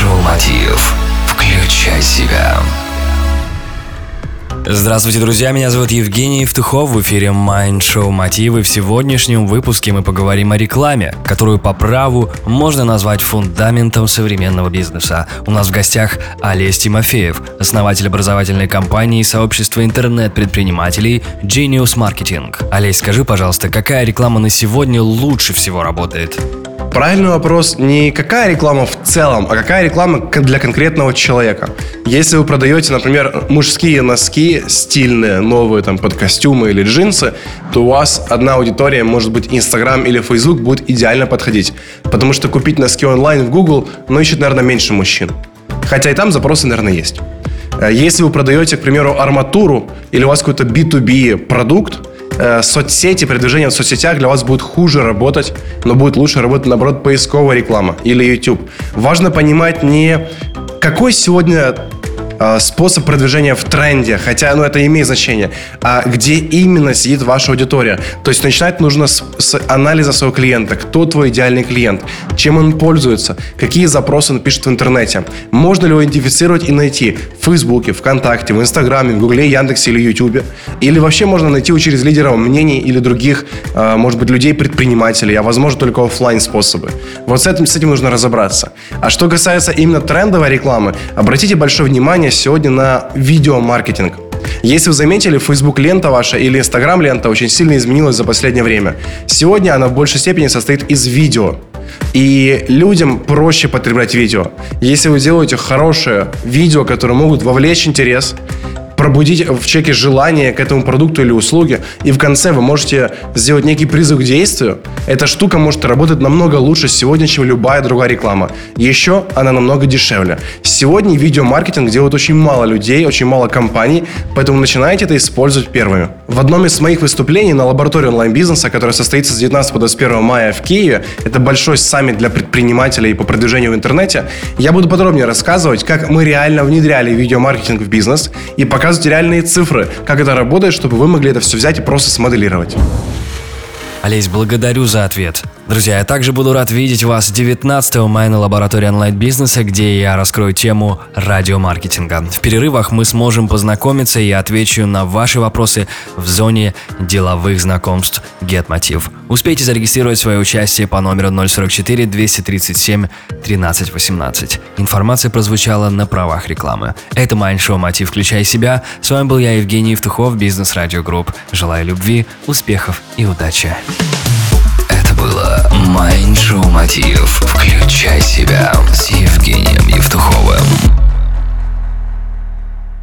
Майншоу Мотив. Включай себя. Здравствуйте, друзья, меня зовут Евгений Евтухов, в эфире Mind Show Мотивы. В сегодняшнем выпуске мы поговорим о рекламе, которую по праву можно назвать фундаментом современного бизнеса. У нас в гостях Олесь Тимофеев, основатель образовательной компании и сообщества интернет-предпринимателей Genius Marketing. Олесь, скажи, пожалуйста, какая реклама на сегодня лучше всего работает? Правильный вопрос не какая реклама в целом, а какая реклама для конкретного человека. Если вы продаете, например, мужские носки стильные, новые там под костюмы или джинсы, то у вас одна аудитория, может быть, Инстаграм или Фейсбук будет идеально подходить. Потому что купить носки онлайн в Google, ну, ищет, наверное, меньше мужчин. Хотя и там запросы, наверное, есть. Э, если вы продаете, к примеру, арматуру или у вас какой-то B2B продукт, э, соцсети, продвижение в соцсетях для вас будет хуже работать, но будет лучше работать, наоборот, поисковая реклама или YouTube. Важно понимать не какой сегодня способ продвижения в тренде, хотя ну, это имеет значение, а где именно сидит ваша аудитория. То есть начинать нужно с, с анализа своего клиента. Кто твой идеальный клиент? Чем он пользуется? Какие запросы он пишет в интернете? Можно ли его идентифицировать и найти в Фейсбуке, ВКонтакте, в Инстаграме, в Гугле, Яндексе или Ютубе? Или вообще можно найти его через лидеров мнений или других, э, может быть, людей-предпринимателей, а возможно только офлайн способы. Вот с этим, с этим нужно разобраться. А что касается именно трендовой рекламы, обратите большое внимание сегодня на видеомаркетинг. Если вы заметили, Facebook лента ваша или Instagram лента очень сильно изменилась за последнее время. Сегодня она в большей степени состоит из видео. И людям проще потреблять видео. Если вы делаете хорошее видео, которое могут вовлечь интерес, пробудить в человеке желание к этому продукту или услуге, и в конце вы можете сделать некий призыв к действию, эта штука может работать намного лучше сегодня, чем любая другая реклама. Еще она намного дешевле. Сегодня видеомаркетинг делает очень мало людей, очень мало компаний, поэтому начинайте это использовать первыми. В одном из моих выступлений на лаборатории онлайн-бизнеса, которая состоится с 19 по 21 мая в Киеве, это большой саммит для предпринимателей по продвижению в интернете, я буду подробнее рассказывать, как мы реально внедряли видеомаркетинг в бизнес и показывать показывать реальные цифры, как это работает, чтобы вы могли это все взять и просто смоделировать. Олесь, благодарю за ответ. Друзья, я также буду рад видеть вас 19 мая на лаборатории онлайн-бизнеса, где я раскрою тему радиомаркетинга. В перерывах мы сможем познакомиться и отвечу на ваши вопросы в зоне деловых знакомств GetMotiv. Успейте зарегистрировать свое участие по номеру 044 237 1318. Информация прозвучала на правах рекламы. Это Майндшоу Мотив «Включай себя». С вами был я, Евгений Евтухов, Бизнес Радио Групп. Желаю любви, успехов и удачи Mind Мотив. Включай себя с Евгением Евтуховым.